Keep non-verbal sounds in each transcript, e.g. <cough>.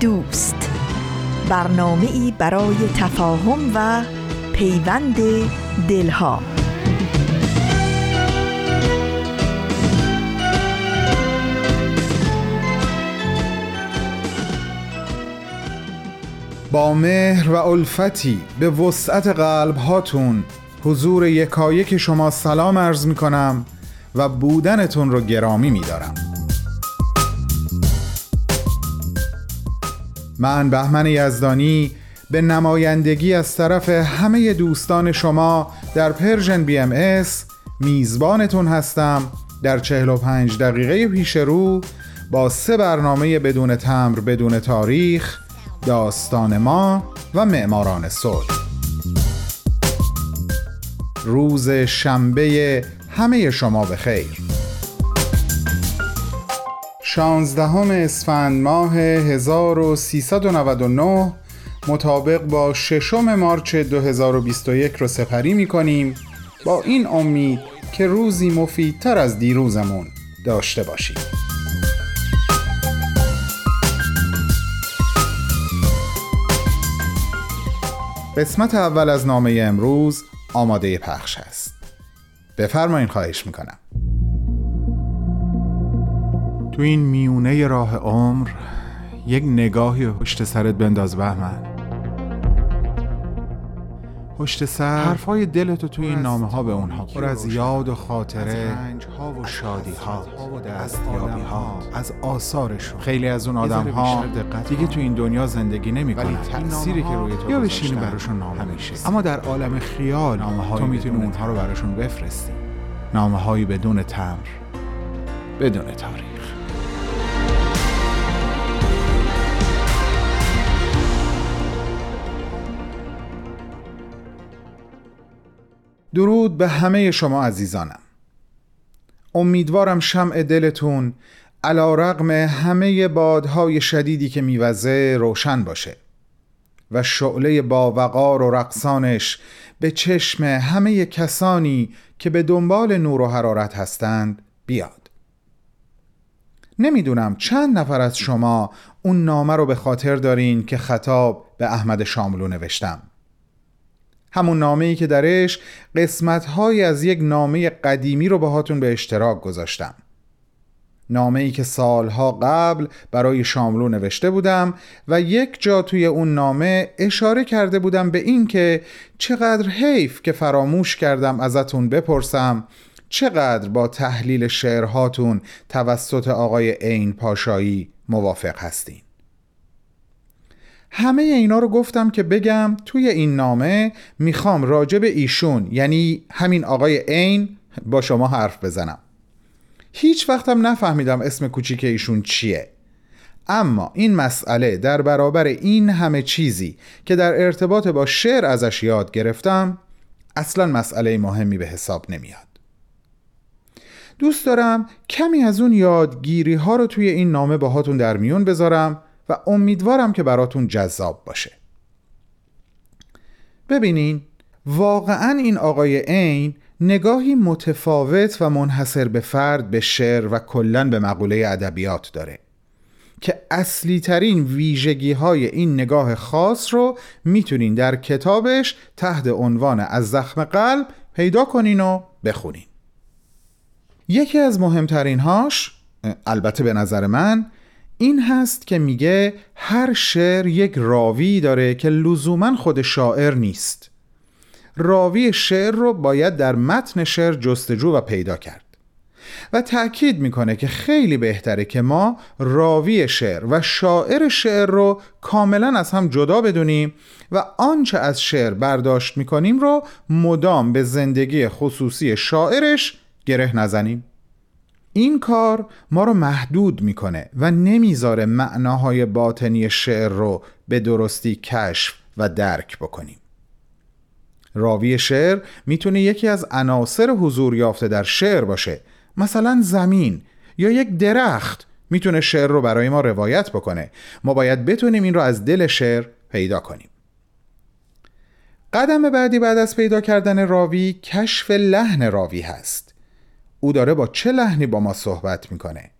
دوست برنامه ای برای تفاهم و پیوند دلها با مهر و الفتی به وسعت قلب هاتون حضور یکایک شما سلام عرض می کنم و بودنتون رو گرامی می دارم. من بهمن یزدانی به نمایندگی از طرف همه دوستان شما در Persian BMS میزبانتون هستم. در 45 دقیقه پیش رو با سه برنامه بدون تمبر بدون تاریخ داستان ما و معماران صلح. روز شنبه همه شما به خیر شانزدهم اسفند ماه 1399 مطابق با ششم مارچ 2021 رو سپری می کنیم با این امید که روزی مفیدتر از دیروزمون داشته باشیم. قسمت اول از نامه امروز آماده پخش است. بفرمایین خواهش می‌کنم. تو این میونه راه عمر یک نگاهی پشت سرت بنداز بهمن. پشت سر حرفای دلتو تو این نامه ها به اونها پر از یاد و خاطره ها و شادی ها دستیابی ها از آثارشون. خیلی از اون آدم ها دیگه تو این دنیا زندگی نمی‌کنن. تأثیری که روی تو یا بشینی براشون نامه میشه اما در عالم خیال نامه تو می‌تونی اونها رو براشون بفرستی. نامه هایی بدون تمر بدون تاریخ. درود به همه شما عزیزانم. امیدوارم شمع دلتون علا رقم همه بادهای شدیدی که میوزه روشن باشه و شعله با وقار و رقصانش به چشم همه کسانی که به دنبال نور و حرارت هستند بیاد. نمی‌دونم چند نفر از شما اون نامه رو به خاطر دارین که خطاب به احمد شاملو نوشتم. همون نامه ای که درش قسمت از یک نامه قدیمی رو باهاتون به اشتراک گذاشتم. نامه ای که سالها قبل برای شاملو نوشته بودم و یک جا توی اون نامه اشاره کرده بودم به این که چقدر حیف که فراموش کردم ازتون بپرسم چقدر با تحلیل شعرهاتون توسط آقای عین پاشایی موافق هستین. همه اینا رو گفتم که بگم توی این نامه می‌خوام راجب ایشون یعنی همین آقای عین با شما حرف بزنم. هیچ وقتم نفهمیدم اسم کوچیک ایشون چیه. اما این مسئله در برابر این همه چیزی که در ارتباط با شعر ازش یاد گرفتم اصلا مسئله مهمی به حساب نمیاد. دوست دارم کمی از اون یادگیری ها رو توی این نامه باهاتون در میون بذارم و امیدوارم که براتون جذاب باشه. ببینین واقعا این آقای عین نگاهی متفاوت و منحصر به فرد به شعر و کلا به مقوله ادبیات داره که اصلی ترین ویژگی های این نگاه خاص رو می‌تونین در کتابش تحت عنوان از زخم قلب پیدا کنین و بخونین. یکی از مهمترین هاش البته به نظر من این هست که میگه هر شعر یک راوی داره که لزوما خود شاعر نیست. راوی شعر رو باید در متن شعر جستجو و پیدا کرد. و تأکید می‌کنه که خیلی بهتره که ما راوی شعر و شاعر شعر رو کاملا از هم جدا بدونیم و آنچه از شعر برداشت می‌کنیم رو مدام به زندگی خصوصی شاعرش گره نزنیم. این کار ما رو محدود می‌کنه و نمی‌ذاره معناهای باطنی شعر رو به درستی کشف و درک بکنیم. راوی شعر می‌تونه یکی از عناصر حضور یافته در شعر باشه. مثلا زمین یا یک درخت می‌تونه شعر رو برای ما روایت بکنه. ما باید بتونیم این رو از دل شعر پیدا کنیم. قدم بعدی بعد از پیدا کردن راوی کشف لحن راوی هست. او داره با چه لحنی با ما صحبت می‌کنه؟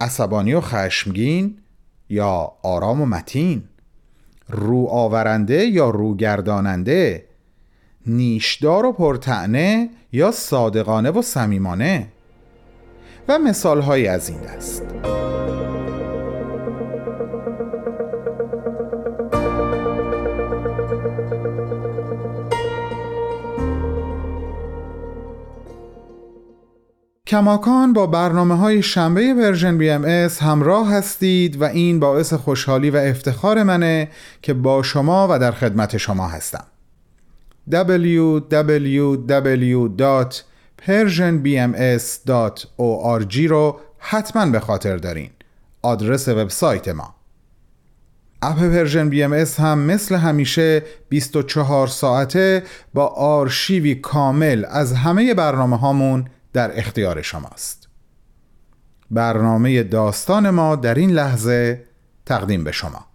عصبانی و خشمگین یا آرام و متین؟ رو آورنده یا روگرداننده نیشدار و پرطعنه یا صادقانه و صمیمانه؟ و مثالهایی از این دست. کماکان با برنامه های شنبه Persian BMS همراه هستید و این باعث خوشحالی و افتخار منه که با شما و در خدمت شما هستم. www.persianbms.org رو حتما به خاطر دارین. آدرس وبسایت ما. اپ Persian BMS هم مثل همیشه 24 ساعته با آرشیوی کامل از همه برنامه هامون در اختیار شماست. برنامه داستان ما در این لحظه تقدیم به شما.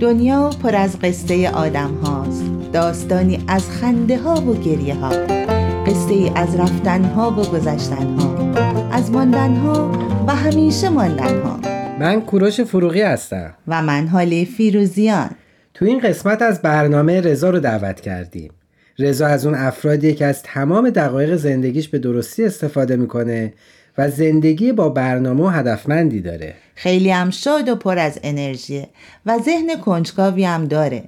دنیا پر از قصه آدم هاست. داستانی از خنده ها و گریه ها. قصه ای از رفتن ها و گذشتن ها. از ماندن ها و همیشه ماندن ها. من کوروش فروغی هستم. و من حالی فیروزیان. تو این قسمت از برنامه رضا رو دعوت کردیم. رضا از اون افرادیه که از تمام دقایق زندگیش به درستی استفاده می‌کنه و زندگی با برنامه و هدفمندی داره. خیلی هم شاد و پر از انرژیه و ذهن کنجکاوی هم داره.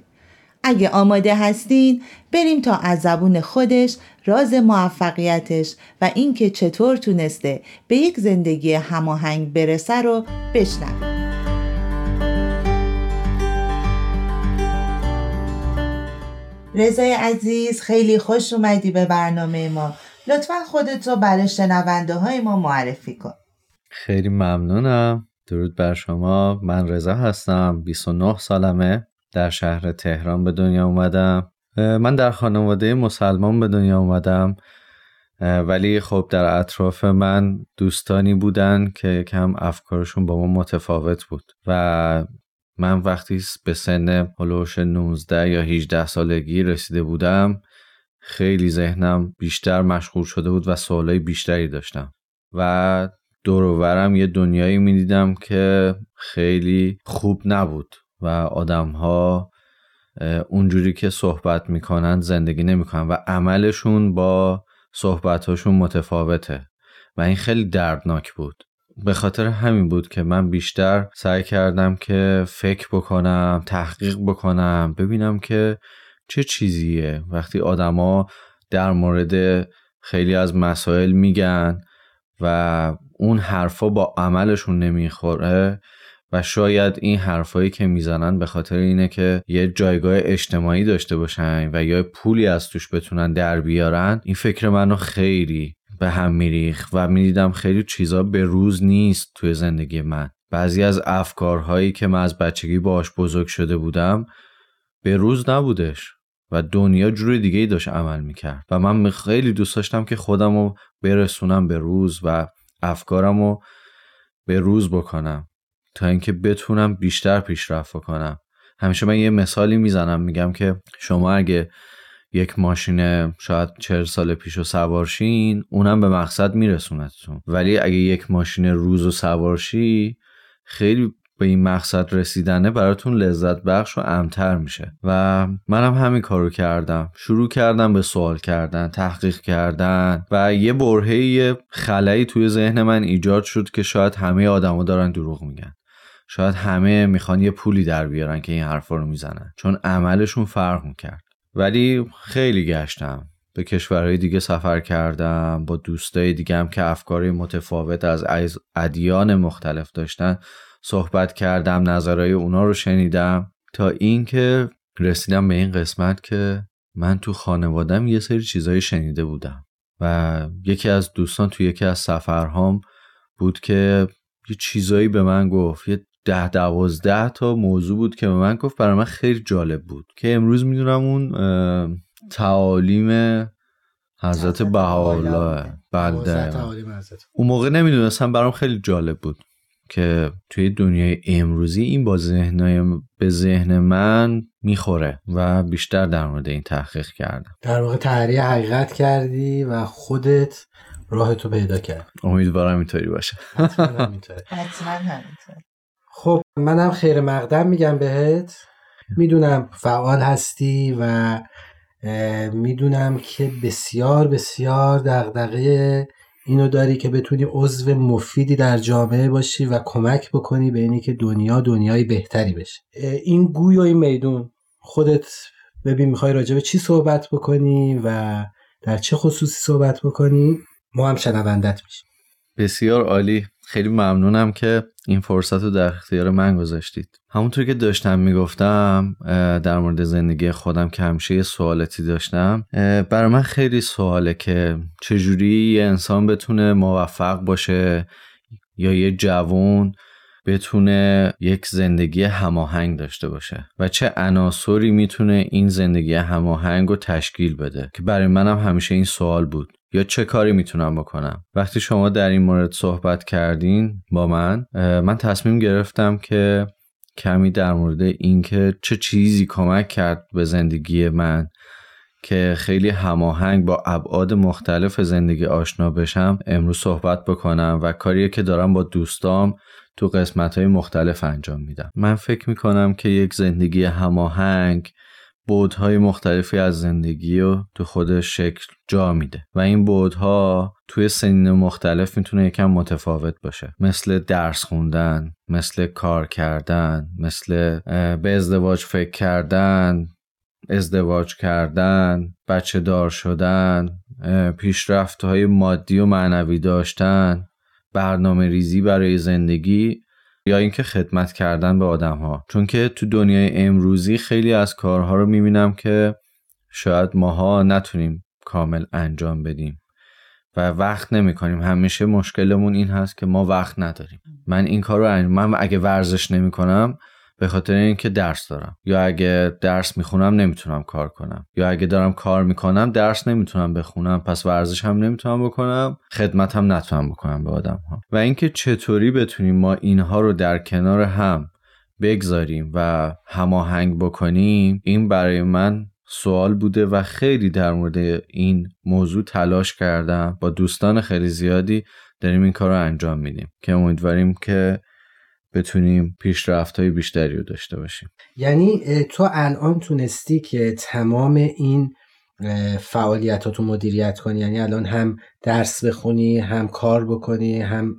اگه آماده هستین بریم تا از زبون خودش راز موفقیتش و اینکه چطور تونسته به یک زندگی هماهنگ برسه رو بشنویم. رضای عزیز خیلی خوش اومدی به برنامه ما. لطفا خودت رو برای شنونده های ما معرفی کن. خیلی ممنونم. درود بر شما. من رضا هستم 29 سالمه. در شهر تهران به دنیا اومدم. من در خانواده مسلمان به دنیا اومدم. ولی خب در اطراف من دوستانی بودن که کم افکارشون با ما متفاوت بود و من وقتی به سن هلوش 19 یا 18 سالگی رسیده بودم خیلی ذهنم بیشتر مشغول شده بود و سوالای بیشتری داشتم. و دورورم یه دنیایی می‌دیدم که خیلی خوب نبود و آدمها اونجوری که صحبت می‌کنن زندگی نمی‌کنن و عملشون با صحبتهاشون متفاوته. و این خیلی دردناک بود. به خاطر همین بود که من بیشتر سعی کردم که فکر بکنم تحقیق بکنم ببینم که چه چیزیه. وقتی آدما در مورد خیلی از مسائل میگن و اون حرفا با عملشون نمی‌خوره و شاید این حرفایی که می‌زنن به خاطر اینه که یه جایگاه اجتماعی داشته باشن و یا پولی از توش بتونن در بیارن این فکر منو خیلی به هم میریخ و می‌دیدم خیلی چیزا به روز نیست توی زندگی من. بعضی از افکارهایی که من از بچگی باش بزرگ شده بودم به روز نبودش و دنیا جور دیگه ای داشت عمل می‌کرد و من خیلی دوست داشتم که خودم رو برسونم به روز و افکارم رو به روز بکنم تا اینکه بتونم بیشتر پیشرفت کنم همیشه من یه مثالی می‌زنم میگم که شما اگه یک ماشین شاید چهل سال پیش و سوارشین اونم به مقصد میرسونتتون ولی اگه یک ماشین روز و سوارشی خیلی به این مقصد رسیدنه براتون لذت بخش و امتر میشه. و منم همین کارو کردم. شروع کردم به سوال کردن تحقیق کردن و یه برهه خلایی توی ذهن من ایجاد شد که شاید همه آدما دارن دروغ میگن. شاید همه می‌خوان یه پولی در بیارن که این حرفا رو می‌زنن. چون عملشون فرق می‌کرد. ولی خیلی گشتم. به کشورهای دیگه سفر کردم با دوستای دیگه هم که افکاری متفاوت از ادیان مختلف داشتن صحبت کردم نظرهای اونا رو شنیدم. تا اینکه رسیدم به این قسمت که من تو خانوادم یه سری چیزایی شنیده بودم و یکی از دوستان تو یکی از سفرهام بود که یه چیزایی به من گفت یه ده دوازده تا موضوع بود که به من گفت. برای من خیلی جالب بود که امروز می‌دونم اون تعالیم حضرت بهاءالله. بله. اون موقع نمی‌دونستم برام خیلی جالب بود که توی دنیای امروزی این با ذهنای به ذهن من می‌خوره و بیشتر در مورد این تحقیق کردم. در واقع تحریه حقیقت کردی و خودت راه تو پیدا کرد امیدوارم اینطوری باشه. خب منم خیر مقدم میگم بهت. می‌دونم فعال هستی و می‌دونم که بسیار بسیار دغدغه اینو داری که بتونی عضو مفیدی در جامعه باشی و کمک بکنی به اینی که دنیا دنیای بهتری بشه. این گوی و این میدون خودت ببین می‌خوای راجع به چی صحبت بکنی و در چه خصوصی صحبت بکنی ما هم شنوندت میشیم. بسیار عالی. خیلی ممنونم که این فرصت رو در اختیار من گذاشتید. همونطور که داشتم می‌گفتم در مورد زندگی خودم که همیشه یه سوالتی داشتم برای من خیلی سواله که چجوری یه انسان بتونه موفق باشه یا یه جوون بتونه یک زندگی هماهنگ داشته باشه و چه عناصری می‌تونه این زندگی هماهنگ رو تشکیل بده. که برای منم همیشه این سوال بود. یا چه کاری می‌تونم بکنم؟ وقتی شما در این مورد صحبت کردین با من من تصمیم گرفتم که کمی در مورد اینکه چه چیزی کمک کرد به زندگی من که خیلی هماهنگ با ابعاد مختلف زندگی آشنا بشم امروز صحبت بکنم و کاریه که دارم با دوستام تو قسمت های مختلف انجام میدم. من فکر می‌کنم که یک زندگی هماهنگ بودهای مختلفی از زندگی رو تو خودش شکل جا میده و این بودها توی سنین مختلف می‌تونه یکم متفاوت باشه. مثل درس خوندن مثل کار کردن مثل به ازدواج فکر کردن ازدواج کردن بچه دار شدن پیشرفت های مادی و معنوی داشتن برنامه ریزی برای زندگی یا اینکه خدمت کردن به آدم ها چون که تو دنیای امروزی خیلی از کارها رو می‌بینم که شاید ماها نتونیم کامل انجام بدیم و وقت نمی کنیم همیشه مشکلمون این هست که ما وقت نداریم. من این کار رو انجام من اگه ورزش نمی کنم به خاطر اینکه درس دارم. یا اگه درس می‌خونم نمی‌تونم کار کنم. یا اگه دارم کار می‌کنم درس نمی‌تونم بخونم. پس ورزش هم نمی‌تونم بکنم. خدمت هم نتونم بکنم به آدم ها و اینکه چطوری بتونیم ما اینها رو در کنار هم بگذاریم و هماهنگ بکنیم این برای من سوال بوده و خیلی در مورد این موضوع تلاش کردم. با دوستان خیلی زیادی داریم این کار رو انجام میدیم. که امیدواریم که بتونیم پیشرفت های بیشتری رو داشته باشیم. یعنی تو الان تونستی که تمام این فعالیتاتو مدیریت کنی یعنی الان هم درس بخونی هم کار بکنی هم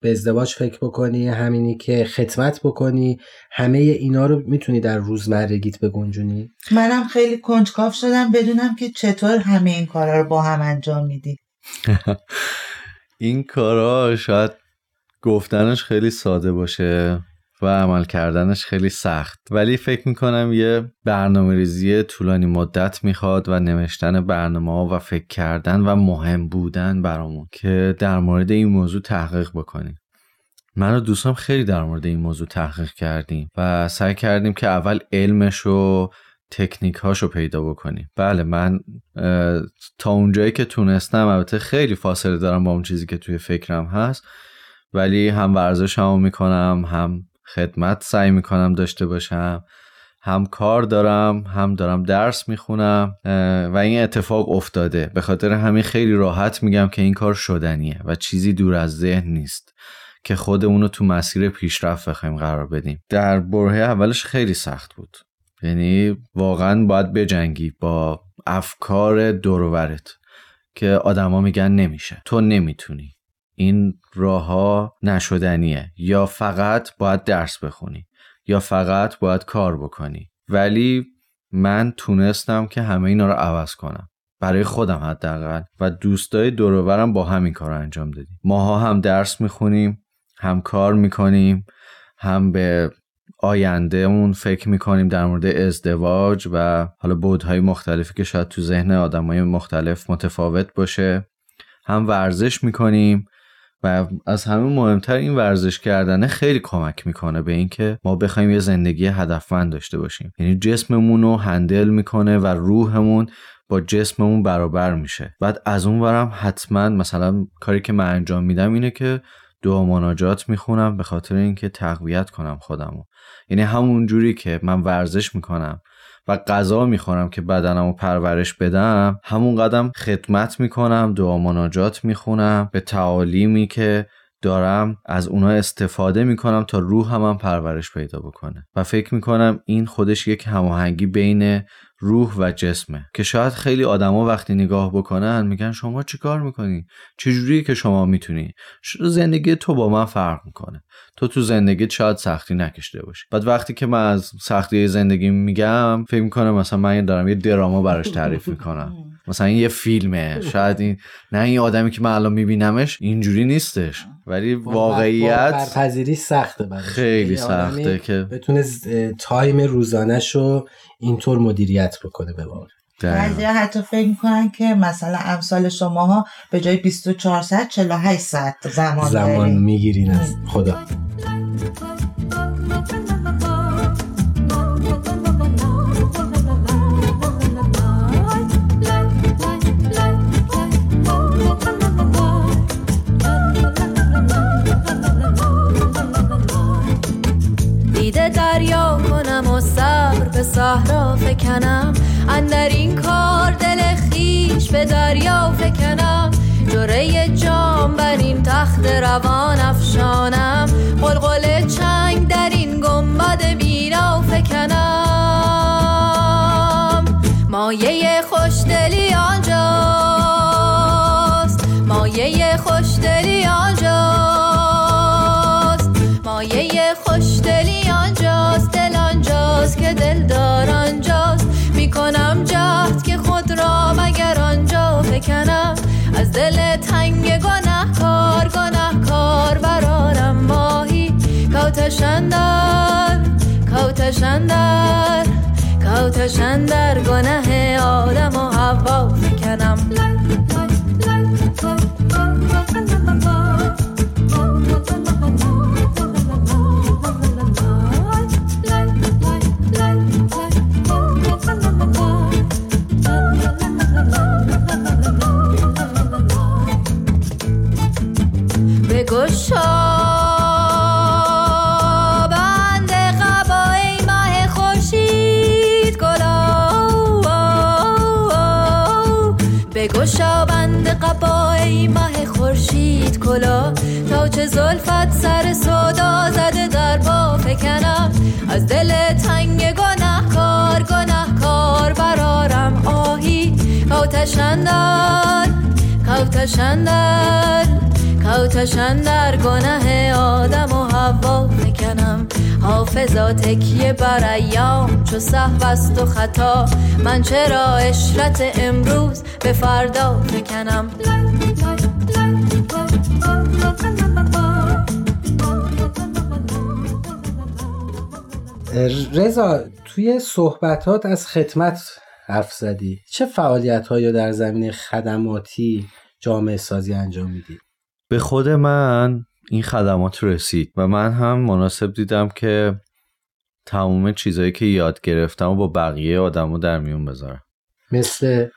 به ازدواج فکر بکنی همینی که خدمت بکنی همه اینا رو می‌تونی در روزمرگیت بگنجونی؟ منم خیلی کنجکاف شدم بدونم که چطور همه این کارا رو با هم انجام میدی. <laughs> این کارا شاید گفتنش خیلی ساده باشه و عمل کردنش خیلی سخت. ولی فکر می‌کنم یه برنامه ریزی طولانی مدت می‌خواد و نوشتن برنامه ها و فکر کردن و مهم بودن برامون که در مورد این موضوع تحقیق بکنیم. من و دوستم خیلی در مورد این موضوع تحقیق کردیم و سعی کردیم که اول علمش و تکنیک هاشو پیدا بکنیم. بله من تا اونجایی که تونستم البته خیلی فاصله دارم با اون چیزی که توی فکرم هست. ولی هم ورزش هم می‌کنم هم خدمت سعی می‌کنم داشته باشم هم کار دارم هم دارم درس می‌خونم و این اتفاق افتاده. به خاطر همین خیلی راحت میگم که این کار شدنیه و چیزی دور از ذهن نیست که خودمون رو تو مسیر پیشرفت بخوایم قرار بدیم. در برهه اولش خیلی سخت بود. یعنی واقعا باید بجنگی با افکار دورورت که آدما میگن نمیشه. تو نمی‌تونی. این راهها نشدنیه. یا فقط باید درس بخونی یا فقط باید کار بکنی. ولی من تونستم که همه اینا رو عوض کنم. برای خودم حداقل. و دوستای دورورم با همین کار رو انجام دادیم. ماها هم درس می‌خونیم هم کار می‌کنیم هم به آیندهمون فکر می‌کنیم در مورد ازدواج و حالا بودهای مختلفی که شاید تو ذهن آدمای مختلف متفاوت باشه. هم ورزش می‌کنیم و از همه مهمتر این ورزش کردنه خیلی کمک می‌کنه به اینکه ما بخوایم یه زندگی هدفمند داشته باشیم. یعنی جسممون رو هندل می‌کنه و روحمون با جسممون برابر میشه. بعد از اون ورم حتما مثلا کاری که من انجام میدم اینه که دعا مناجات می‌خونم به خاطر اینکه تقویت کنم خودمو. یعنی همون جوری که من ورزش می‌کنم و غذا می‌خورم که بدنم رو پرورش بدم همون قدم خدمت می‌کنم دعا مناجات می‌خونم به تعالیمی که دارم از اونها استفاده می‌کنم تا روح هم پرورش پیدا بکنه. و فکر می‌کنم این خودش یک هماهنگی بین روح و جسمه. که شاید خیلی آدما وقتی نگاه بکنن میگن شما چیکار می‌کنی؟ چجوری که شما می‌تونی؟ زندگی تو با من فرق می‌کنه. تو تو زندگی شاید سختی نکشته باشی. بعد وقتی که من از سختی زندگی میگم فکر می‌کنم مثلا من دارم یه دراما براش تعریف می‌کنم. <laughs> مثلا این یه فیلمه. شاید این نه این آدمی که من الان میبینمش اینجوری نیستش. ولی واقعیت پذیری سخته خیلی سخته که بتونه تایم روزانش رو اینطور مدیریت بکنه به واقع بعضی حتی فکر می‌کنن که مثلا امثال شماها به جای 24 ساعت 48 ساعت زمان زمان می‌گیرین از خدا. به صحرا فکنم. اندر این کار دل خیش به دریا فکنم. جره جام بر این تخت روان افشانم. قلقل چنگ در این گنبد بینا فکنم. مایه خوشدلی آنجاست. مایه خوشدلی آنجاست. مایه خوشدلی آنجاست. دل آنجاست که دل دار آنجاست. می‌کنم جهد که خود را مگر آنجا فکنم از دل تنگ گناه کار گناه کار برارم ماهی کوتشندر کوتشندر کوتشندر گناه آدم و هوا فکنم کلا تا چه زلفت سر صدا زده در با فکنم از دل تنگ گناه کار گناه کار برارم آهی کوتشندر کوتشندر کوتشن در گناه آدم و هوا فکنم حافظا تکیه بر ایام چو صحو است و خطا. من چرا اشرت امروز به فردا فکنم رضا توی صحبتات از خدمت حرف زدی. چه فعالیت هایی در زمینه خدماتی جامعه سازی انجام میدی؟ به خود من این خدمات رسید و من هم مناسب دیدم که تمام چیزایی که یاد گرفتم و با بقیه آدمو در میون بذارم. مثل؟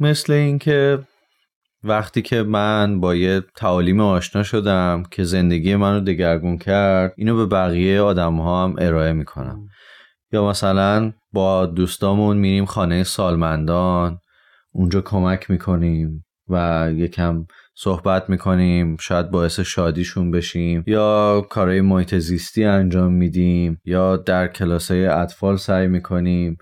مثل اینکه وقتی که من با یه تعالیم آشنا شدم که زندگی منو دگرگون کرد اینو به بقیه آدم ها هم ارائه می‌کنم. یا مثلا با دوستامون میریم خانه سالمندان اونجا کمک می‌کنیم و یکم صحبت می‌کنیم شاید باعث شادیشون بشیم. یا کارهای محیط زیستی انجام میدیم. یا در کلاسای اطفال سعی می‌کنیم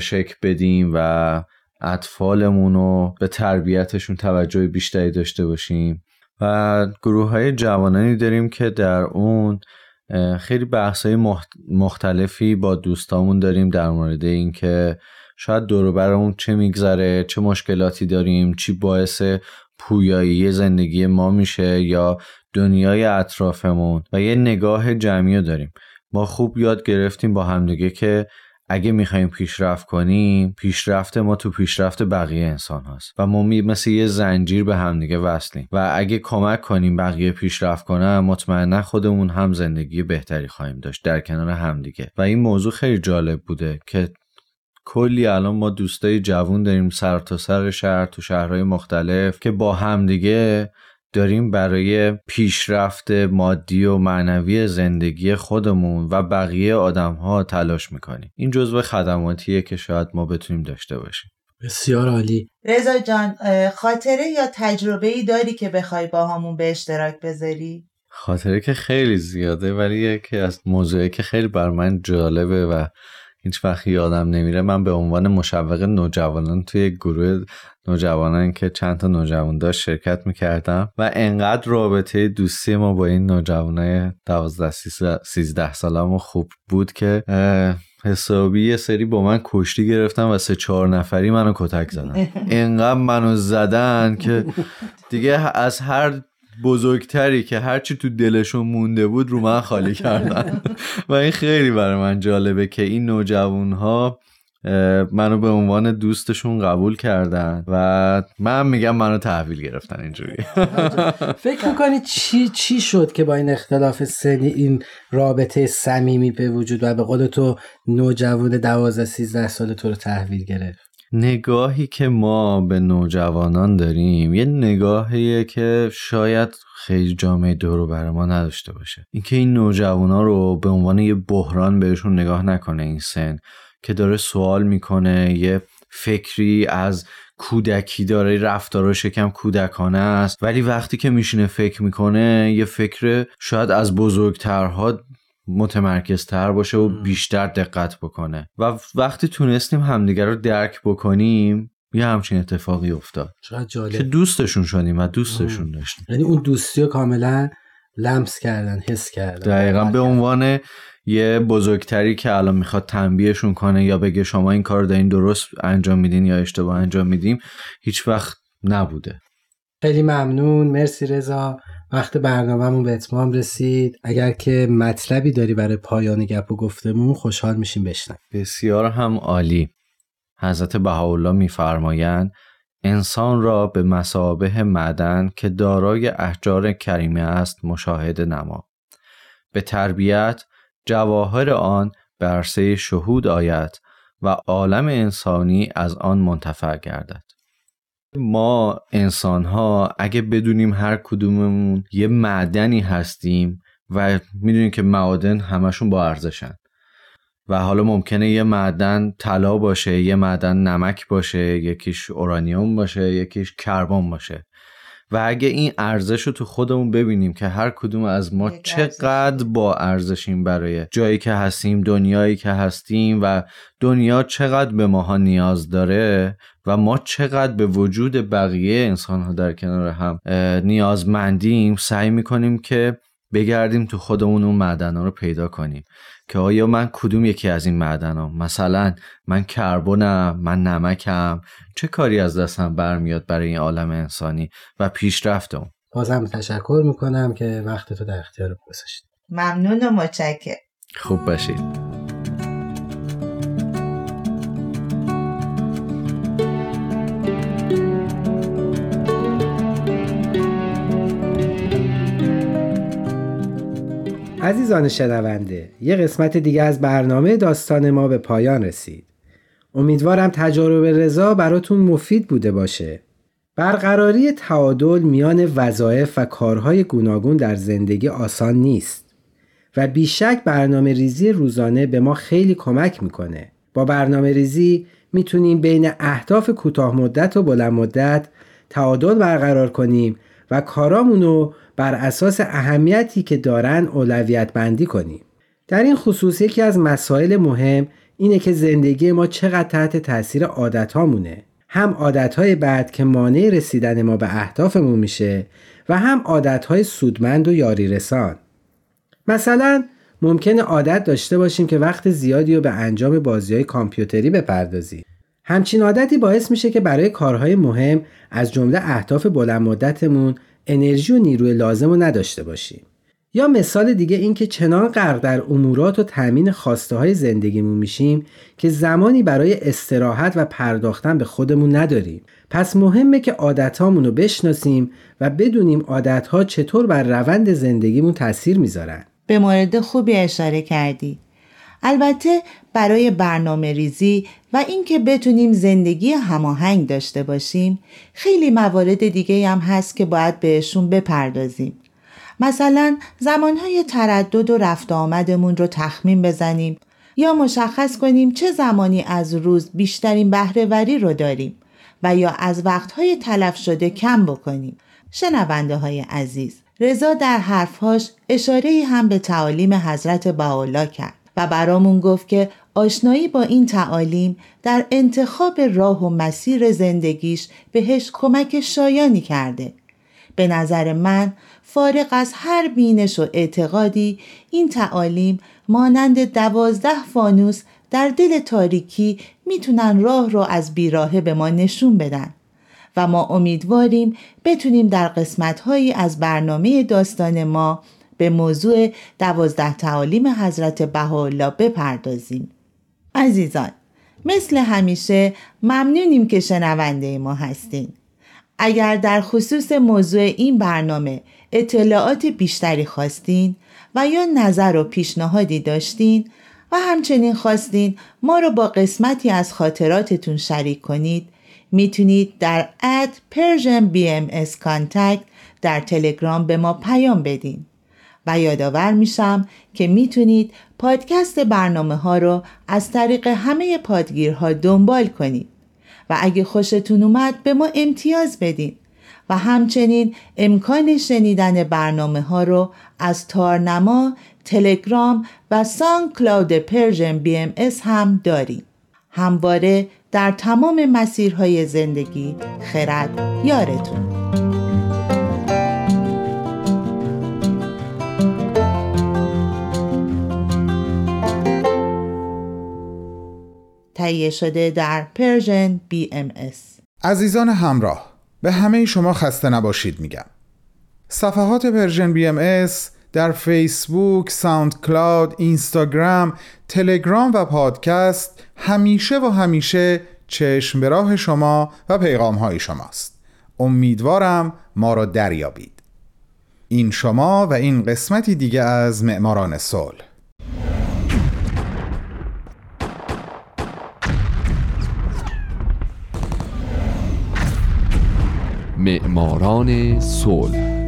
شک بدیم و اطفالمون رو به تربیتشون توجه بیشتری داشته باشیم. و گروه های جوانانی داریم که در اون خیلی بحث های مختلفی با دوستامون داریم در مورد اینکه شاید دور برمون چه میگذره چه مشکلاتی داریم چی باعث پویایی زندگی ما میشه یا دنیای اطرافمون. و یه نگاه جمعی داریم. ما خوب یاد گرفتیم با همدیگه که اگه می‌خوایم پیشرفت کنیم پیشرفت ما تو پیشرفت بقیه انسان هست و ما مثل یه زنجیر به همدیگه وصلیم و اگه کمک کنیم بقیه پیشرفت کنن مطمئنا خودمون هم زندگی بهتری خواهیم داشت در کنار همدیگه. و این موضوع خیلی جالب بوده که کلی الان ما دوستای جوون داریم سر تا سر شهر تو شهرهای مختلف که با همدیگه داریم برای پیشرفت مادی و معنوی زندگی خودمون و بقیه آدم ها تلاش می‌کنیم. این جزو خدماتیه که شاید ما بتونیم داشته باشیم. بسیار عالی. رضا جان خاطره یا تجربه ای داری که بخوای با همون به اشتراک بذاری؟ خاطره که خیلی زیاده ولی یکی از موضوعی که خیلی بر من جالبه و هیچ وقت یادم نمیره من به عنوان مشوق نوجوانان توی گروه نوجوانان که چند تا نوجوان داشت شرکت می‌کردم و انقدر رابطه دوستی ما با این نوجوانای 12 13 سالمو خوب بود که حسابی یه سری با من کشتی گرفتن و سه چهار نفری منو کتک زدن. <laughs> انقدر منو زدن که دیگه از هر بزرگتری که هرچی تو دلشون مونده بود رو من خالی کردن. <laughs> و این خیلی برای من جالبه که این نوجوان ها منو به عنوان دوستشون قبول کردن و من میگم منو تحویل گرفتن اینجوری. <laughs> فکر می‌کنی چی چی شد که با این اختلاف سنی این رابطه صمیمی به وجود و به قول تو نوجوان 12 13 ساله تو رو تحویل گرفت. نگاهی که ما به نوجوانان داریم یه نگاهیه که شاید خیلی جامعه دورو بر ما نداشته باشه. اینکه این نوجوانا رو به عنوان یه بحران بهشون نگاه نکنه این سن. که داره سوال می‌کنه یه فکری از کودکی داره رفتاراش یکم کودکانه است. ولی وقتی که میشینه فکر می‌کنه یه فکر شاید از بزرگترها متمرکزتر باشه و بیشتر دقت بکنه. و وقتی تونستیم همدیگر رو درک بکنیم یه همچین اتفاقی افتاد. جالب. که دوستشون شدیم و دوستشون داشتیم. یعنی اون دوستی رو کاملا لمس کردن حس کردن. دقیقا به عنوان یه بزرگتری که الان می‌خواد تنبیهشون کنه یا بگه شما این کار دارین درست انجام میدین یا اشتباه انجام میدیم هیچ وقت نبوده. خیلی ممنون. مرسی رضا. وقت برنامهمون به اتمام رسید. اگر که مطلبی داری برای پایان گپ و گفتمون خوشحال میشیم بشنویم. بسیار هم عالی. حضرت بهاءالله میفرمایند انسان را به مسابه معدن که دارای احجار کریمه است مشاهده نما. به تربیت جواهر آن به عرصه شهود آید و عالم انسانی از آن منتفع گردد. ما انسان ها اگه بدونیم هر کدوممون یه معدنی هستیم و می‌دونیم که معادن همشون با ارزشن و حالا ممکنه یه معدن طلا باشه یه معدن نمک باشه یکیش اورانیوم باشه یکیش کربن باشه. و اگه این ارزش رو تو خودمون ببینیم که هر کدوم از ما چقدر با ارزشیم برای جایی که هستیم دنیایی که هستیم و دنیا چقدر به ماها نیاز داره و ما چقدر به وجود بقیه انسان ها در کنار هم نیازمندیم سعی می‌کنیم که بگردیم تو خودمون اون معدن ها رو پیدا کنیم. که آیا من کدوم یکی از این معدن ها مثلا من کربنم من نمکم. چه کاری از دستم برمیاد برای این عالم انسانی و پیشرفتم بازم تشکر می‌کنم که وقت تو در اختیار گذاشتید ممنون و متشکر خوب باشید. عزیزان شنونده یه قسمت دیگه از برنامه داستان ما به پایان رسید. امیدوارم تجارب رضا براتون مفید بوده باشه. برقراری تعادل میان وظایف و کارهای گوناگون در زندگی آسان نیست و بیشک برنامه ریزی روزانه به ما خیلی کمک می‌کنه. با برنامه ریزی می‌تونیم بین اهداف کوتاه مدت و بلند مدت تعادل برقرار کنیم و کارامون بر اساس اهمیتی که دارن اولویت بندی کنیم. در این خصوص یکی از مسائل مهم اینه که زندگی ما چقدر تحت تاثیر عادت هامونه. هم عادت های بعد که مانع رسیدن ما به اهدافمون میشه و هم عادت های سودمند و یاری رسان. مثلا ممکنه عادت داشته باشیم که وقت زیادی رو به انجام بازی های کامپیوتری بپردازیم. همچین عادتی باعث میشه که برای کارهای مهم از جمله اهداف بلند مدتمون انرژی و نیروی لازم رو نداشته باشیم. یا مثال دیگه این که چنان غرق در امورات و تأمین خواسته های زندگیمون میشیم که زمانی برای استراحت و پرداختن به خودمون نداریم پس مهمه که عادتهامون رو بشناسیم و بدونیم عادتها چطور بر روند زندگیمون تاثیر می‌ذارن. به مورد خوبی اشاره کردی. البته برای برنامه ریزی و اینکه بتونیم زندگی هماهنگ داشته باشیم خیلی موارد دیگه هم هست که باید بهشون بپردازیم. مثلا زمانهای تردد و رفت آمدمون رو تخمین بزنیم یا مشخص کنیم چه زمانی از روز بیشترین بهرهوری رو داریم و یا از وقتهای تلف شده کم بکنیم. شنونده های عزیز رضا در حرفهاش اشاره هم به تعالیم حضرت باولا کرد. و برامون گفت که آشنایی با این تعالیم در انتخاب راه و مسیر زندگیش بهش کمک شایانی کرده. به نظر من فارغ از هر بینش و اعتقادی این تعالیم مانند دوازده فانوس در دل تاریکی می‌تونن راه رو از بیراهه به ما نشون بدن و ما امیدواریم بتونیم در قسمتهایی از برنامه داستان ما به موضوع دوازده تعالیم حضرت بهاءالله بپردازیم. عزیزان مثل همیشه ممنونیم که شنونده ما هستین. اگر در خصوص موضوع این برنامه اطلاعات بیشتری خواستین و یا نظر و پیشنهادی داشتین و همچنین خواستین ما رو با قسمتی از خاطراتتون شریک کنید می‌تونید در اد Persian BMS Contact در تلگرام به ما پیام بدین. و یادآور میشم که می‌تونید پادکست برنامه ها رو از طریق همه پادگیرها دنبال کنید و اگه خوشتون اومد به ما امتیاز بدین و همچنین امکان شنیدن برنامه ها رو از تارنما، تلگرام و SoundCloud Persian BMS هم داریم. همواره در تمام مسیرهای زندگی خرد یارتون. تهیه شده در Persian BMS عزیزان همراه به همه شما خسته نباشید میگم. صفحات Persian BM در فیسبوک، SoundCloud، اینستاگرام، تلگرام و پادکست همیشه و همیشه چشم به راه شما و پیغام های شماست. امیدوارم ما را دریابید. این شما و این قسمتی دیگه از معماران صلح. معماران صلح.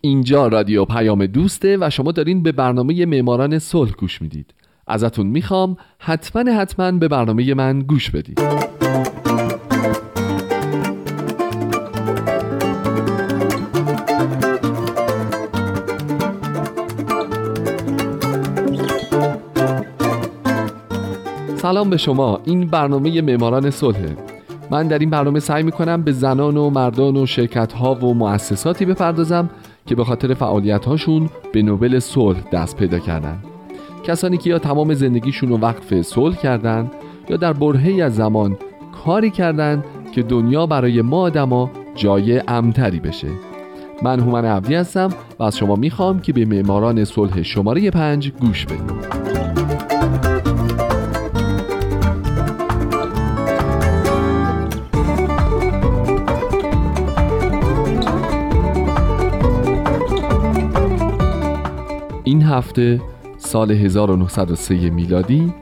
اینجا رادیو پیام دوسته و شما دارین به برنامه معماران صلح گوش می‌دید. ازتون می‌خوام حتما حتما به برنامه من گوش بدید. سلام به شما. این برنامه معماران صلحه. من در این برنامه سعی می‌کنم به زنان و مردان و شرکت ها و مؤسساتی بپردازم که به خاطر فعالیت هاشون به نوبل صلح دست پیدا کردن. کسانی که یا تمام زندگیشون رو وقف صلح کردن یا در برهی از زمان کاری کردن که دنیا برای ما آدما جای امتری بشه. من هومن عبدی هستم و از شما می‌خوام که به معماران صلح شماره پنج گوش بدید. هفته سال 1903 میلادی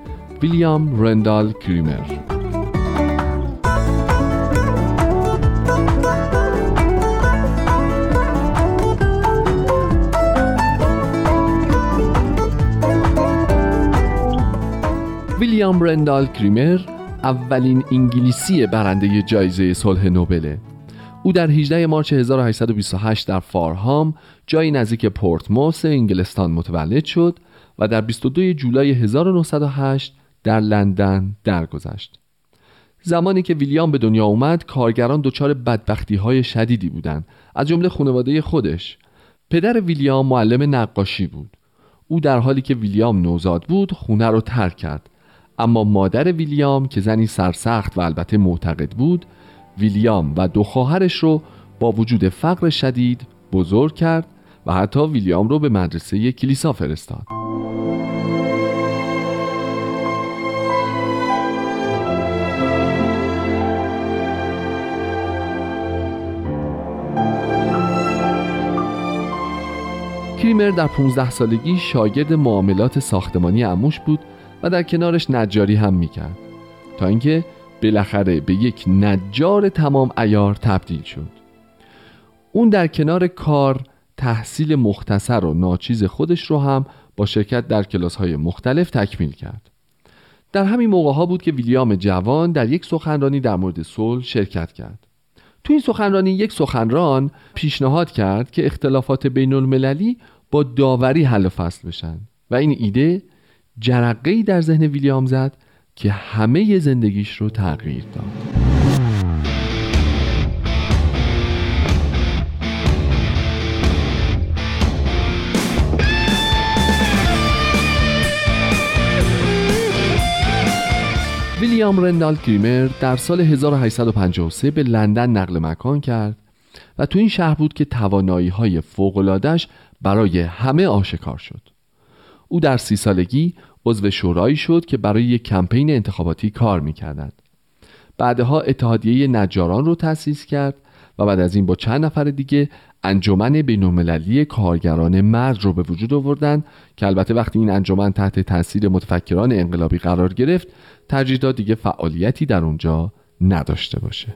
ویلیام رندال کریمر. ویلیام رندال کریمر اولین انگلیسی برنده جایزه صلح نوبله. او در 18 مارچ 1828 در فارهام جایی نزدیک پورتموس انگلستان متولد شد و در 22 جولای 1908 در لندن درگذشت. زمانی که ویلیام به دنیا اومد کارگران دچار بدبختی های شدیدی بودند از جمله خانواده خودش. پدر ویلیام معلم نقاشی بود. او در حالی که ویلیام نوزاد بود خونه رو ترک کرد. اما مادر ویلیام که زنی سرسخت و البته معتقد بود ویلیام و دو خواهرش رو با وجود فقر شدید بزرگ کرد و حتی ویلیام رو به مدرسه کلیسا فرستاد. کریمر در 15 سالگی شاگرد معاملات ساختمانی اموش بود و در کنارش نجاری هم می‌کرد. تا اینکه بالاخره به یک نجار تمام ایار تبدیل شد. اون در کنار کار تحصیل مختصر و ناچیز خودش رو هم با شرکت در کلاس های مختلف تکمیل کرد. در همین موقع ها بود که ویلیام جوان در یک سخنرانی در مورد صلح شرکت کرد. تو این سخنرانی یک سخنران پیشنهاد کرد که اختلافات بین المللی با داوری حل و فصل بشن و این ایده جرقه در ذهن ویلیام زد که همه زندگیش رو تغییر داد. ویلیام رندال کریمر در سال 1853 به لندن نقل مکان کرد و تو این شهر بود که توانایی های برای همه آشکار شد. او در سی سالگی عضو شورایی شد که برای یک کمپین انتخاباتی کار می‌کردند. بعدها اتحادیه نجاران رو تأسیس کرد و بعد از این با چند نفر دیگه انجمن بینالمللی کارگران مرد رو به وجود آوردن که البته وقتی این انجمن تحت تاثیر متفکران انقلابی قرار گرفت ترجیح دیگه فعالیتی در اونجا نداشته باشه.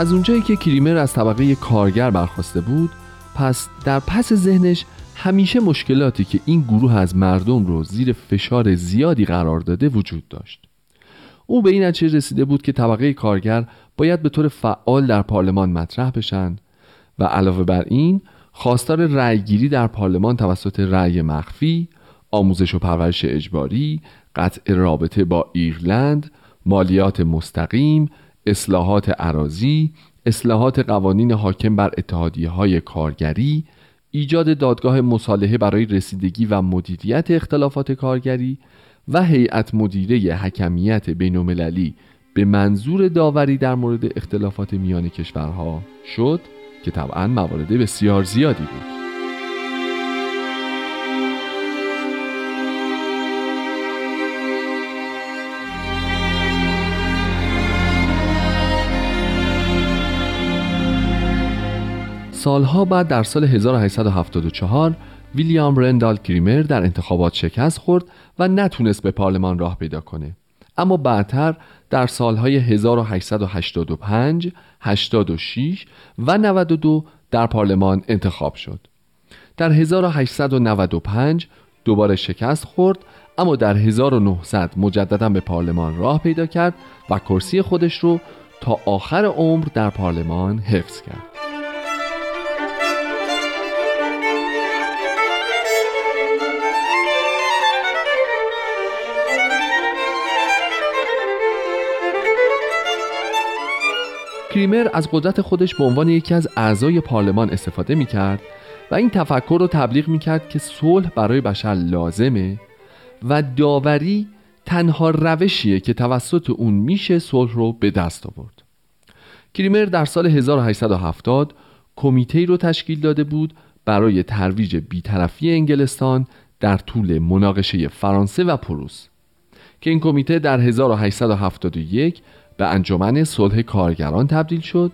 از اونجایی که کریمر از طبقه کارگر برخواسته بود پس در پس ذهنش همیشه مشکلاتی که این گروه از مردم رو زیر فشار زیادی قرار داده وجود داشت. او به این نتیجه رسیده بود که طبقه کارگر باید به طور فعال در پارلمان مطرح بشن و علاوه بر این خواستار رأیگیری در پارلمان توسط رأی مخفی آموزش و پرورش اجباری قطع رابطه با ایرلند مالیات مستقیم اصلاحات عراضی اصلاحات قوانین حاکم بر اتحادیه های کارگری ایجاد دادگاه مصالحه برای رسیدگی و مدیریت اختلافات کارگری و هیئت مدیره حکمیت بینالمللی به منظور داوری در مورد اختلافات میان کشورها شد که طبعا موارد بسیار زیادی بود. سالها بعد در سال 1874 ویلیام رندال کریمر در انتخابات شکست خورد و نتونست به پارلمان راه پیدا کنه. اما بعدتر در سالهای 1885 86 و 92 در پارلمان انتخاب شد. در 1895 دوباره شکست خورد اما در 1900 مجددا به پارلمان راه پیدا کرد و کرسی خودش رو تا آخر عمر در پارلمان حفظ کرد. کریمر از قدرت خودش به عنوان یکی از اعضای پارلمان استفاده می کرد و این تفکر رو تبلیغ می کرد که صلح برای بشر لازمه و داوری تنها روشیه که توسط اون میشه صلح رو به دست آورد. کریمر در سال 1870 کمیته رو تشکیل داده بود برای ترویج بیطرفی انگلستان در طول مناقشه فرانسه و پروس که این کمیته در 1871 به انجمن صلح کارگران تبدیل شد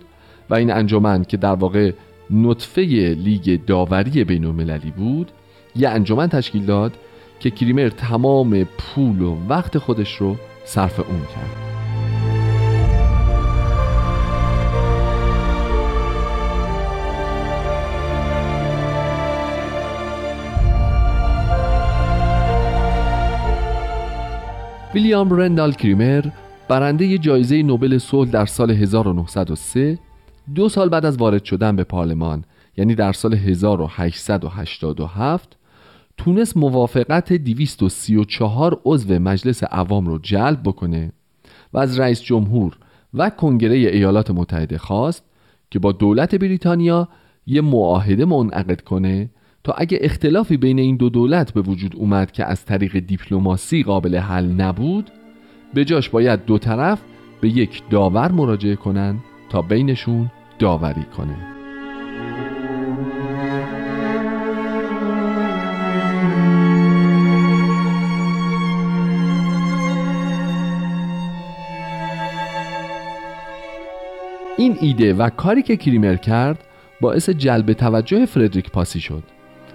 و این انجمن که در واقع نطفه لیگ داوری بین المللی بود یه انجمن تشکیل داد که کریمر تمام پول و وقت خودش رو صرف اون کرد. ویلیام رندال کریمر برنده جایزه نوبل صلح در سال 1903 دو سال بعد از وارد شدن به پارلمان یعنی در سال 1887 تونست موافقت 234 عضو مجلس عوام رو جلب بکنه و از رئیس جمهور و کنگره ایالات متحده خواست که با دولت بریتانیا یه معاهده منعقد کنه تا اگه اختلافی بین این دو دولت به وجود اومد که از طریق دیپلماسی قابل حل نبود به جاش باید دو طرف به یک داور مراجعه کنن تا بینشون داوری کنه. این ایده و کاری که کریمر کرد باعث جلب توجه فردریک پاسی شد.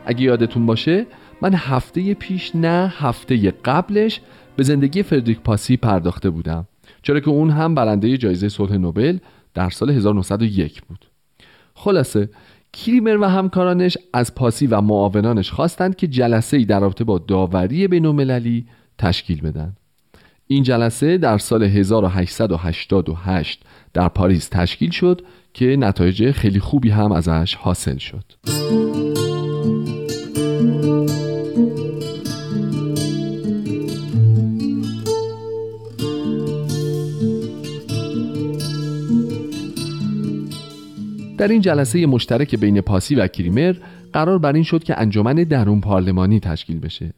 اگه یادتون باشه من هفته پیش نه هفته قبلش به زندگی فردریک پاسی پرداخته بودم. چرا که اون هم برنده جایزه صلح نوبل در سال 1901 بود. خلاصه کریمر و همکارانش از پاسی و معاونانش خواستند که جلسه ای در رابطه با داوری بین تشکیل بدن. این جلسه در سال 1888 در پاریس تشکیل شد که نتایج خیلی خوبی هم ازش حاصل شد. در این جلسه مشترک بین پاسی و کریمر قرار بر این شد که انجمن درون پارلمانی تشکیل بشه.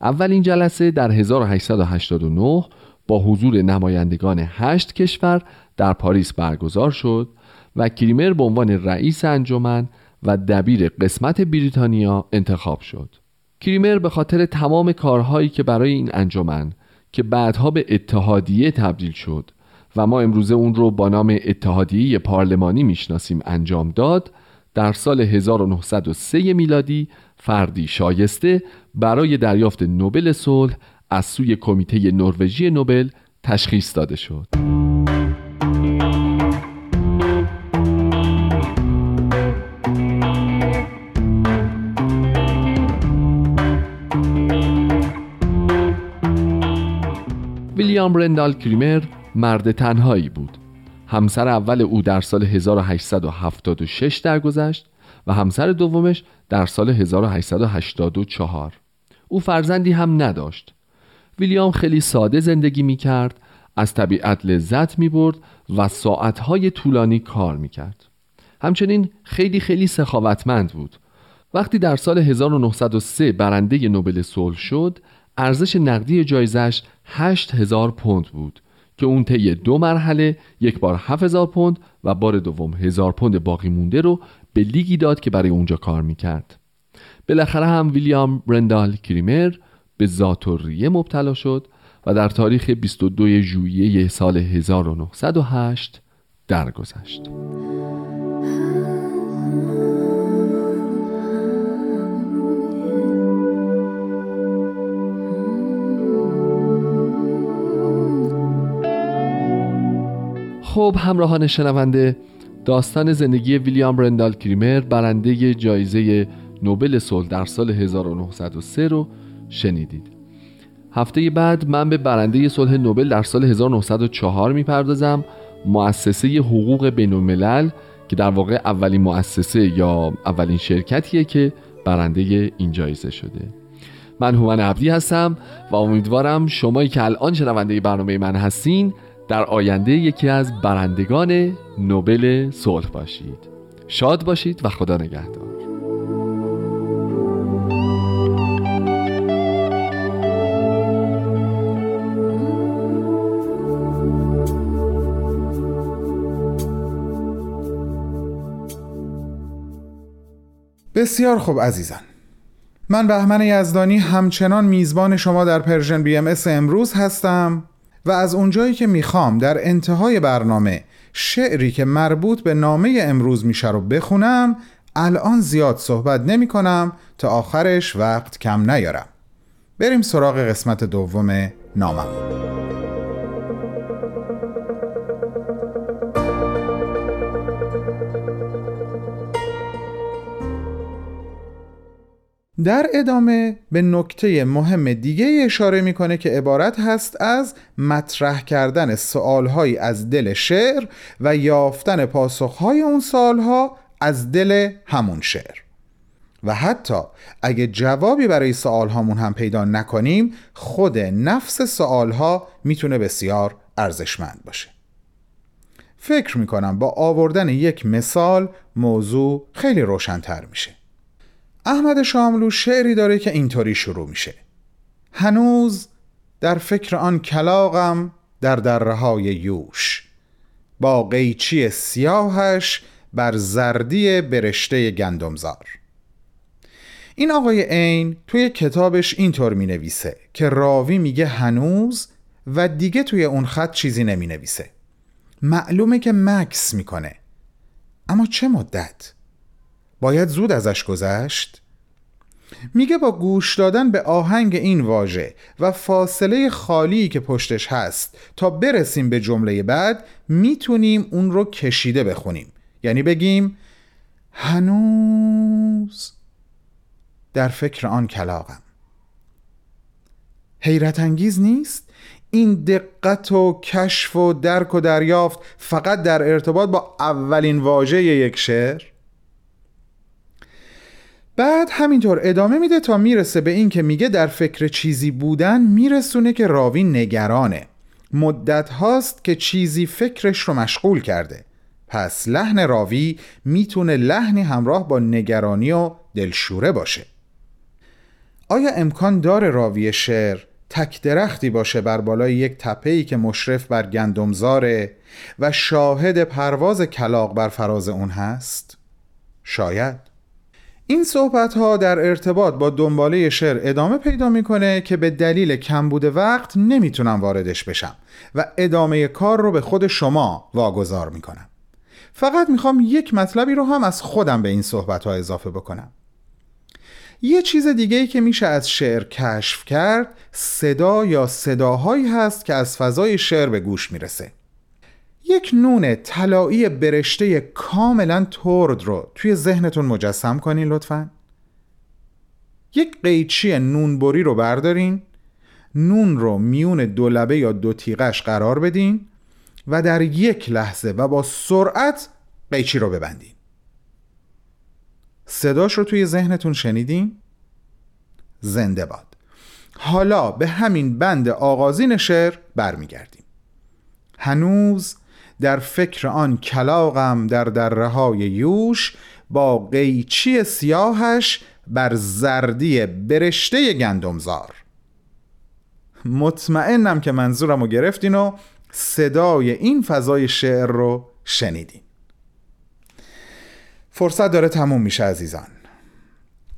اولین جلسه در 1889 با حضور نمایندگان هشت کشور در پاریس برگزار شد و کریمر به عنوان رئیس انجمن و دبیر قسمت بریتانیا انتخاب شد. کریمر به خاطر تمام کارهایی که برای این انجمن که بعدها به اتحادیه تبدیل شد و ما امروزه اون رو با نام اتحادیه پارلمانی می‌شناسیم انجام داد در سال 1903 میلادی فردی شایسته برای دریافت نوبل صلح از سوی کمیته نروژی نوبل تشخیص داده شد. ویلیام رندال کریمر مرد تنهایی بود. همسر اول او در سال 1876 درگذشت و همسر دومش در سال 1884 او فرزندی هم نداشت. ویلیام خیلی ساده زندگی می کرد از طبیعت لذت می برد و ساعتهای طولانی کار می کرد همچنین خیلی خیلی سخاوتمند بود. وقتی در سال 1903 برنده نوبل صلح شد ارزش نقدی جایزش 8000 پوند بود. که اون طی دو مرحله یک بار 7000 پوند و بار دوم هزار پوند باقی مونده رو به لیگی داد که برای اونجا کار می‌کرد بالاخره هم ویلیام برندال کریمر به زاتوریه مبتلا شد و در تاریخ 22 ژوئیه سال 1908 درگذشت. خب همراهان شنونده داستان زندگی ویلیام رندال کریمر برنده جایزه نوبل صلح در سال 1903 رو شنیدید. هفته بعد من به برنده صلح نوبل در سال 1904 می‌پردازم مؤسسه حقوق بین الملل که در واقع اولین مؤسسه یا اولین شرکتیه که برنده این جایزه شده. من هومن عبدی هستم و امیدوارم شمایی که الان شنونده برنامه من هستین در آینده یکی از برندگان نوبل صلح باشید. شاد باشید و خدا نگهدار. بسیار خوب عزیزان. من بهمن یزدانی همچنان میزبان شما در پرژن بی ام امروز هستم. و از اونجایی که می‌خوام در انتهای برنامه شعری که مربوط به نامه امروز میشه رو بخونم الان زیاد صحبت نمی کنم تا آخرش وقت کم نیارم. بریم سراغ قسمت دوم نامم. در ادامه به نکته مهم دیگه اشاره می‌کنه که عبارت هست از مطرح کردن سوالهایی از دل شعر و یافتن پاسخهای اون سوالها از دل همون شعر. و حتی اگه جوابی برای سوال هامون هم پیدا نکنیم خود نفس سوال ها می‌تونه بسیار ارزشمند باشه. فکر می‌کنم با آوردن یک مثال موضوع خیلی روشنتر میشه. احمد شاملو شعری داره که اینطوری شروع میشه. هنوز در فکر آن کلاغم در دره های یوش. با قیچی سیاهش بر زردی برشته گندمزار. این آقای عین توی کتابش اینطور می نویسه که راوی میگه هنوز و دیگه توی اون خط چیزی نمی نویسه معلومه که مکس می‌کنه. اما چه مدت؟ باید زود ازش گذشت؟ میگه با گوش دادن به آهنگ این واژه و فاصله خالی که پشتش هست تا برسیم به جمله بعد می‌تونیم اون رو کشیده بخونیم یعنی بگیم هنوز در فکر آن کلاقم حیرت انگیز نیست؟ این دقت و کشف و درک و دریافت فقط در ارتباط با اولین واژه یک شعر بعد همینطور ادامه میده تا می‌رسه به این که میگه در فکر چیزی بودن میرسونه که راوی نگرانه. مدت هاست که چیزی فکرش رو مشغول کرده. پس لحن راوی می‌تونه لحنی همراه با نگرانی و دلشوره باشه. آیا امکان داره راوی شعر تک درختی باشه بر بالای یک تپه‌ای که مشرف بر گندمزاره و شاهد پرواز کلاق بر فراز اون هست؟ شاید. این صحبت ها در ارتباط با دنباله شعر ادامه پیدا می‌کنه که به دلیل کمبود وقت نمی‌تونم واردش بشم و ادامه کار رو به خود شما واگذار می‌کنم. فقط می‌خوام یک مطلبی رو هم از خودم به این صحبت ها اضافه بکنم. یه چیز دیگه ای که میشه از شعر کشف کرد صدا یا صداهایی هست که از فضای شعر به گوش می‌رسه. یک نون طلایی برشته کاملا ترد رو توی ذهنتون مجسم کنین لطفا. یک قیچی نونبری رو بردارین. نون رو میون دو لبه یا دو تیغش قرار بدین و در یک لحظه و با سرعت قیچی رو ببندین. صداش رو توی ذهنتون شنیدین؟ زنده باد. حالا به همین بند آغازین شعر برمیگردیم. هنوز در فکر آن کلاغم در دره های یوش با قیچی سیاهش بر زردی برشته گندمزار. مطمئنم که منظورم رو گرفتین و صدای این فضای شعر رو شنیدین. فرصت داره تموم میشه عزیزان.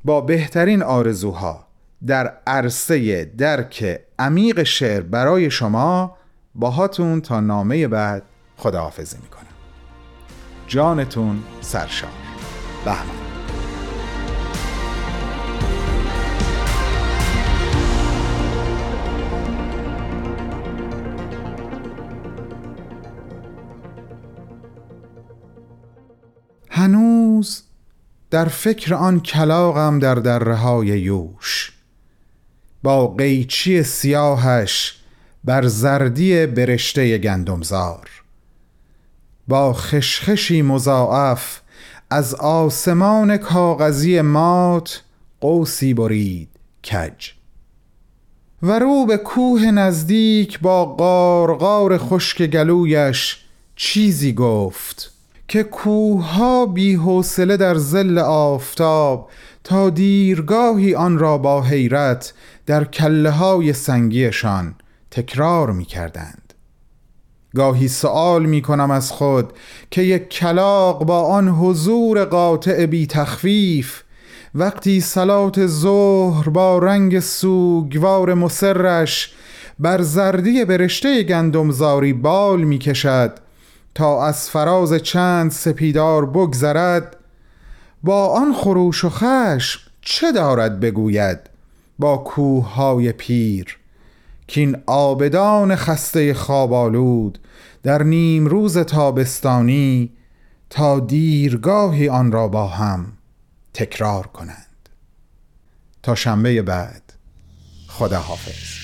با بهترین آرزوها در عرصه درک عمیق شعر برای شما باهاتون تا نامه بعد خداحافظی می‌کنم. جانتون سرشار. بهمن. هنوز در فکر آن کلاغم در دره های یوش. با قیچی سیاهش بر زردی برشته گندمزار. با خشخشی مضاعف از آسمان کاغذی مات قوسی برید کج. و رو به کوه نزدیک با قارقار خشک گلویش چیزی گفت که کوها بی حوصله در زل آفتاب تا دیرگاهی آن را با حیرت در کله های سنگیشان تکرار می کردند گاهی سوال می کنم از خود که یک کلاق با آن حضور قاطع بی تخفیف وقتی سلات ظهر با رنگ سوگوار مسرش بر زردی برشته گندمزاری بال می کشد تا از فراز چند سپیدار بگذرد با آن خروش و خشم چه دارد بگوید با کوه های پیر؟ که این آبدان خسته خوابالود در نیم روز تابستانی تا دیرگاهی آن را با هم تکرار کنند. تا شنبه بعد خدا حافظ